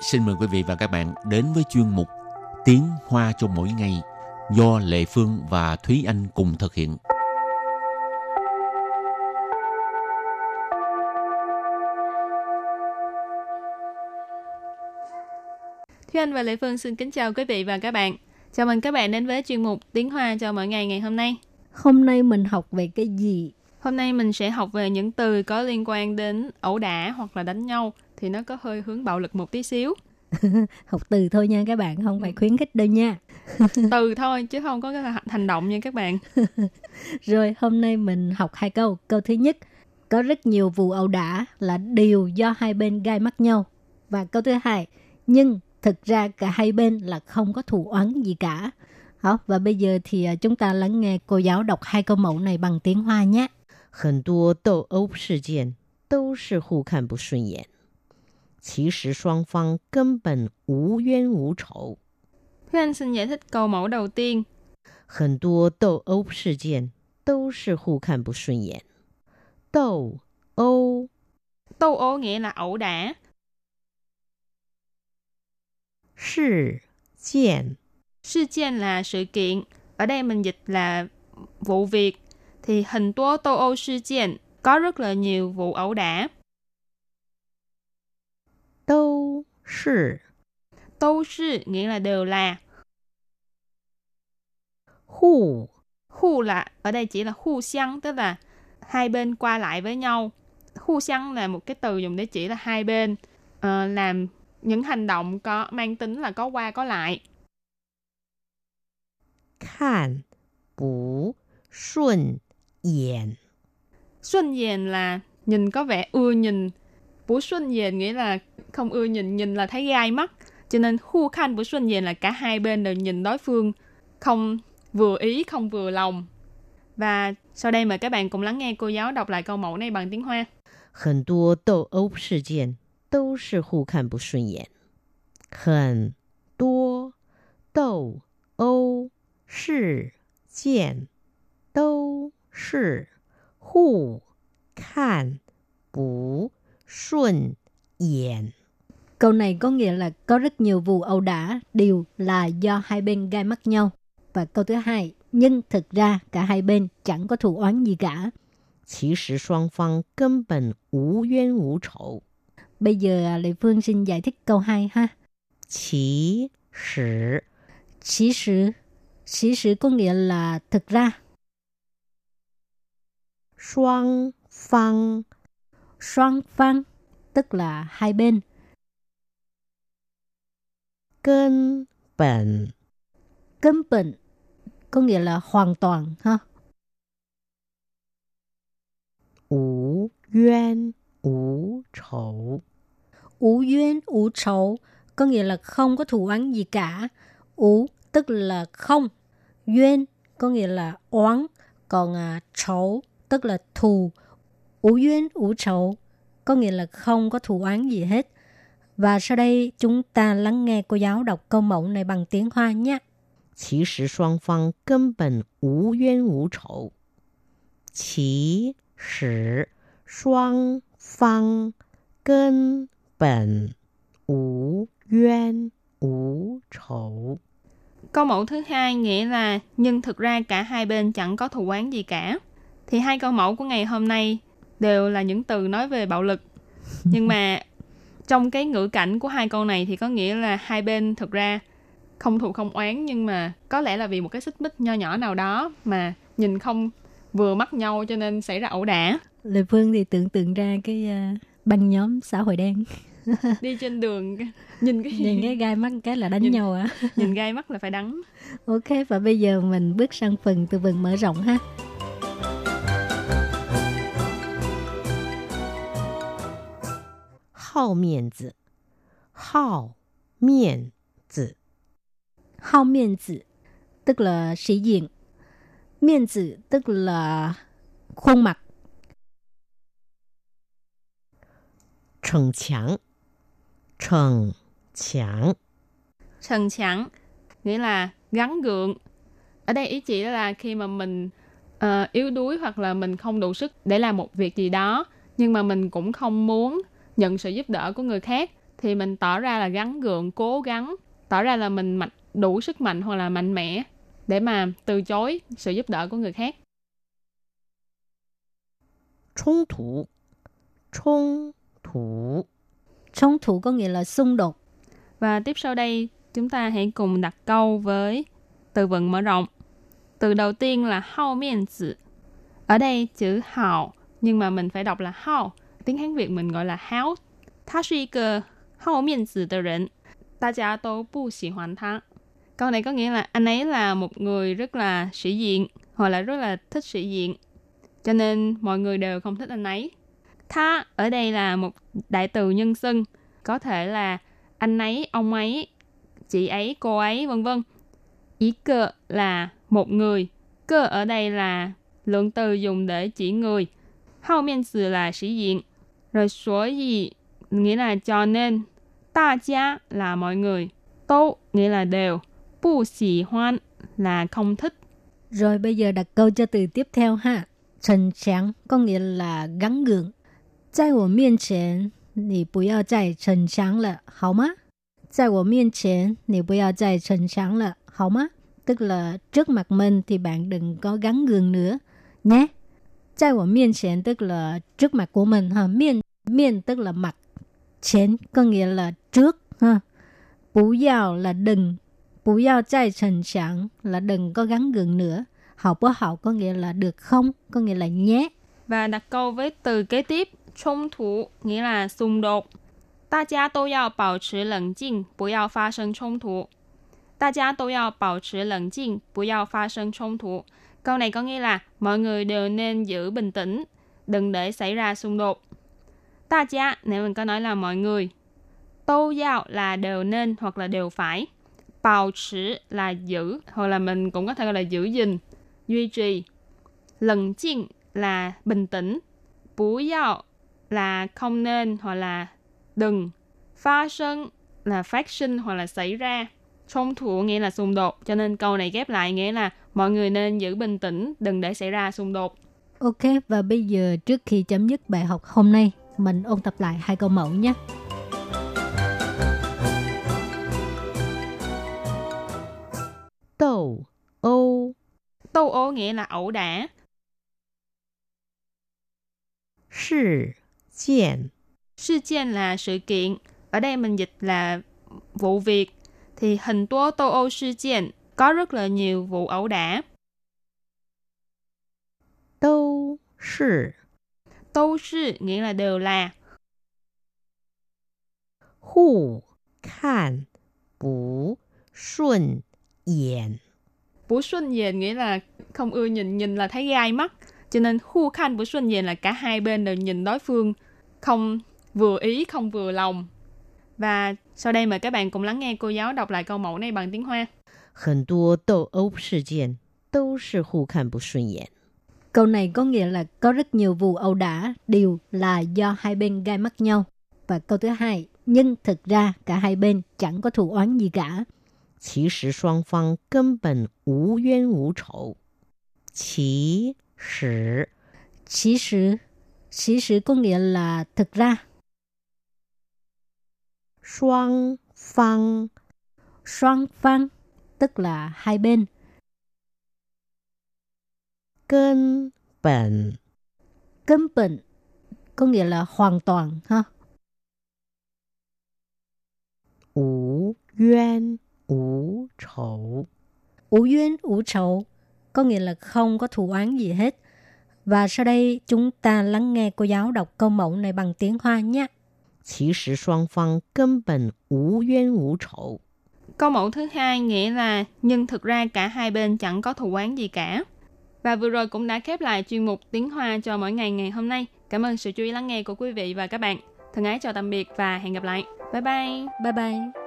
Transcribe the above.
xin mời quý vị và các bạn đến với chuyên mục Tiếng Hoa cho mỗi ngày do Lệ Phương và Thúy Anh cùng thực hiện. Thúy Anh và Lệ Phương xin kính chào quý vị và các bạn. Chào mừng các bạn đến với chuyên mục Tiếng Hoa cho mỗi ngày ngày hôm nay. Hôm nay mình học về cái gì? Hôm nay mình sẽ học về những từ có liên quan đến ẩu đả hoặc là đánh nhau thì nó có hơi hướng bạo lực một tí xíu. học từ thôi nha các bạn, không phải khuyến khích đâu nha. từ thôi chứ không có cái hành động nha các bạn. Rồi hôm nay mình học hai câu. Câu thứ nhất, có rất nhiều vụ ẩu đả là đều do hai bên gai mắt nhau. Và câu thứ hai, nhưng thực ra cả hai bên là không có thù oán gì cả. Đó, và bây giờ thì à, chúng ta lắng nghe cô giáo đọc hai câu mẫu này bằng tiếng Hoa nhé. 很多斗殴事件都是互看不顺眼， 其实双方根本无冤无仇。 Thế anh xin giải thích câu mẫu đầu tiên. 很多斗殴事件都是互看不顺眼。斗殴 Tô ố nghĩa là ẩu đả. 事件 Sự kiện là sự kiện. Ở đây mình dịch là vụ việc. Thì hình tố tô ô sự kiện có rất là nhiều vụ ẩu đả. 都是 Tô sư nghĩa là đều là. 互 Hu là ở đây chỉ là hu xiang tức là hai bên qua lại với nhau. Hu xiang là một cái từ dùng để chỉ là hai bên ờ, làm những hành động có mang tính là có qua có lại. 看不顺眼。 Xuân dền là nhìn có vẻ ưa nhìn. Bú xuân dền nghĩa là không ưa nhìn, nhìn là thấy gai mắt. Cho nên hu khanh bú xuân dền là cả hai bên đều nhìn đối phương không vừa ý, không vừa lòng. Và sau đây mời các bạn cùng lắng nghe cô giáo đọc lại câu mẫu này bằng tiếng Hoa. 很多斗殴事件都是互看不顺眼。很多斗殴事件都是互看不顺眼。 Câu này có nghĩa là có rất nhiều vụ ẩu đả đều là do hai bên gai mắt nhau. Và câu thứ hai, nhưng thực ra cả hai bên chẳng có thù oán gì cả. Chỉ sự. Bây giờ à, Lê Phương xin giải thích câu hai ha. Chỉ sử Chỉ sử Chỉ sử có nghĩa là thực ra. Xoang phăng Xoang phăng tức là hai bên Cân bẩn Cân bẩn có nghĩa là hoàn toàn ha. Ú yuan ú chầu Ú yuan ú chầu có nghĩa là không có thù oán gì cả. Ú tức là không. Yuan có nghĩa là oán. Còn à, chầu tức là thù. Ú yuan ú chầu có nghĩa là không có thù oán gì hết. Và sau đây chúng ta lắng nghe cô giáo đọc câu mẫu này bằng tiếng Hoa nhé. 其实双方根本无冤无仇。其实双方根本无冤无仇。 Câu mẫu thứ hai nghĩa là nhưng thực ra cả hai bên chẳng có thù oán gì cả. Thì hai câu mẫu của ngày hôm nay đều là những từ nói về bạo lực. Nhưng mà trong cái ngữ cảnh của hai câu này thì có nghĩa là hai bên thực ra không thù không oán nhưng mà có lẽ là vì một cái xích mích nho nhỏ nào đó mà nhìn không vừa mắt nhau cho nên xảy ra ẩu đả. Lê Phương thì tưởng tượng ra cái à, băng nhóm xã hội đen. Đi trên đường nhìn cái Nhìn cái gai mắt cái là đánh Nhìn- nhau à. nhìn gai mắt là phải đắng. Ok, và bây giờ mình bước sang phần từ vựng mở rộng ha. 好面子，好面子， Hao miên tử tức là sĩ diện. Miên tử tức là khuôn mặt. 逞强，逞强， Sần chẳng nghĩa là gắn gượng. Ở đây ý chỉ là khi mà mình ờ, yếu đuối hoặc là mình không đủ sức để làm một việc gì đó nhưng mà mình cũng không muốn nhận sự giúp đỡ của người khác thì mình tỏ ra là gắn gượng, cố gắng, tỏ ra là mình mạnh, đủ sức mạnh hoặc là mạnh mẽ để mà từ chối sự giúp đỡ của người khác.冲突，冲突， 冲thủ có nghĩa là xung đột. Và tiếp sau đây, chúng ta hãy cùng đặt câu với từ vựng mở rộng. Từ đầu tiên là hao miên tử. Ở đây chữ hào, nhưng mà mình phải đọc là hao. Tiếng Hán Việt mình gọi là háo. 他是一个好面子的人，大家都不喜欢他。Câu này có nghĩa là anh ấy là một người rất là sĩ diện, hoặc là rất là thích sĩ diện. Cho nên mọi người đều không thích anh ấy. Tha ở đây là một đại từ nhân xưng, có thể là anh ấy, ông ấy, chị ấy, cô ấy, vân vân. Ý cơ là một người. Cơ ở đây là lượng từ dùng để chỉ người. Hao miên từ là sĩ diện. Rồi 所以 nghĩa là cho nên ta gia là mọi người tô nghĩa là đều bu xì hoan là không thích. Rồi bây giờ đặt câu cho từ tiếp theo ha. Trần tráng có nghĩa là gắn gượng. Tại wo miên chén, nì bù yào zài trần tráng lợ, hào má? Tại wo miên chén, nì bù yào zài trần tráng lợ, hào má? Tức là trước mặt mình thì bạn đừng có gắn gượng nữa, nhé. 在我面前 tức là trước mặt của mình ha. Miên miên tức là mặt. Chén có nghĩa là trước ha. 不要 là đừng. 不要再逞强 là đừng có gắn gượng nữa. Học bó học có nghĩa là được không, có nghĩa là nhé. Và đặt câu với từ kế tiếp,冲突, nghĩa là xung đột. 大家都要保持冷静，不要发生冲突。大家都要保持冷静，不要发生冲突。 Câu này có nghĩa là mọi người đều nên giữ bình tĩnh, đừng để xảy ra xung đột. Ta cha, nếu mình có nói là mọi người. Tô giao là đều nên hoặc là đều phải. Bảo trì là giữ, hoặc là mình cũng có thể gọi là giữ gìn, duy trì. Lần chinh là bình tĩnh. Bú giao là không nên hoặc là đừng. Phát sinh là phát sinh hoặc là xảy ra. 冲 thủ nghĩa là xung đột. Cho nên câu này ghép lại nghĩa là mọi người nên giữ bình tĩnh, đừng để xảy ra xung đột. Ok, và bây giờ trước khi chấm dứt bài học hôm nay, mình ôn tập lại hai câu mẫu nhé. Đầu Âu Tô ố nghĩa là ẩu đả. Sự kiện Sự kiện là sự kiện. Ở đây mình dịch là vụ việc. Thì hình tố tô ô sự kiện có rất là nhiều vụ ẩu đả. Đâu Sự Tô sư nghĩa là đều là. Hù Khan Bú Xuân Yển Bú xuân dền nghĩa là không ưa nhìn, nhìn là thấy gai mắt. Cho nên hu khanh bú xuân dền là cả hai bên đều nhìn đối phương không vừa ý, không vừa lòng. Và sau đây mời các bạn cùng lắng nghe cô giáo đọc lại câu mẫu này bằng tiếng Hoa. 很多斗殴事件都是互看不顺眼。 Câu này có nghĩa là có rất nhiều vụ ẩu đả đều là do hai bên gai mắt nhau. Và câu thứ hai, nhưng thực ra cả hai bên chẳng có thù oán gì cả. 其实双方根本无冤无仇。其实 Chỉ sự, chỉ sự có nghĩa là thực ra. Soang phang Soang phang tức là hai bên. Cân bản Cân bản có nghĩa là hoàn toàn ha. Ú yuan ú chầu Ú yuan ú chầu có nghĩa là không có thù oán gì hết. Và sau đây chúng ta lắng nghe cô giáo đọc câu mẫu này bằng tiếng Hoa nhé. 其实双方根本无冤无仇。 Câu mẫu thứ hai nghĩa là nhưng thực ra cả hai bên chẳng có thù oán gì cả. Và vừa rồi cũng đã khép lại chuyên mục tiếng Hoa cho mỗi ngày ngày hôm nay. Cảm ơn sự chú ý lắng nghe của quý vị và các bạn. Thân ái chào tạm biệt và hẹn gặp lại. Bye bye. Bye bye.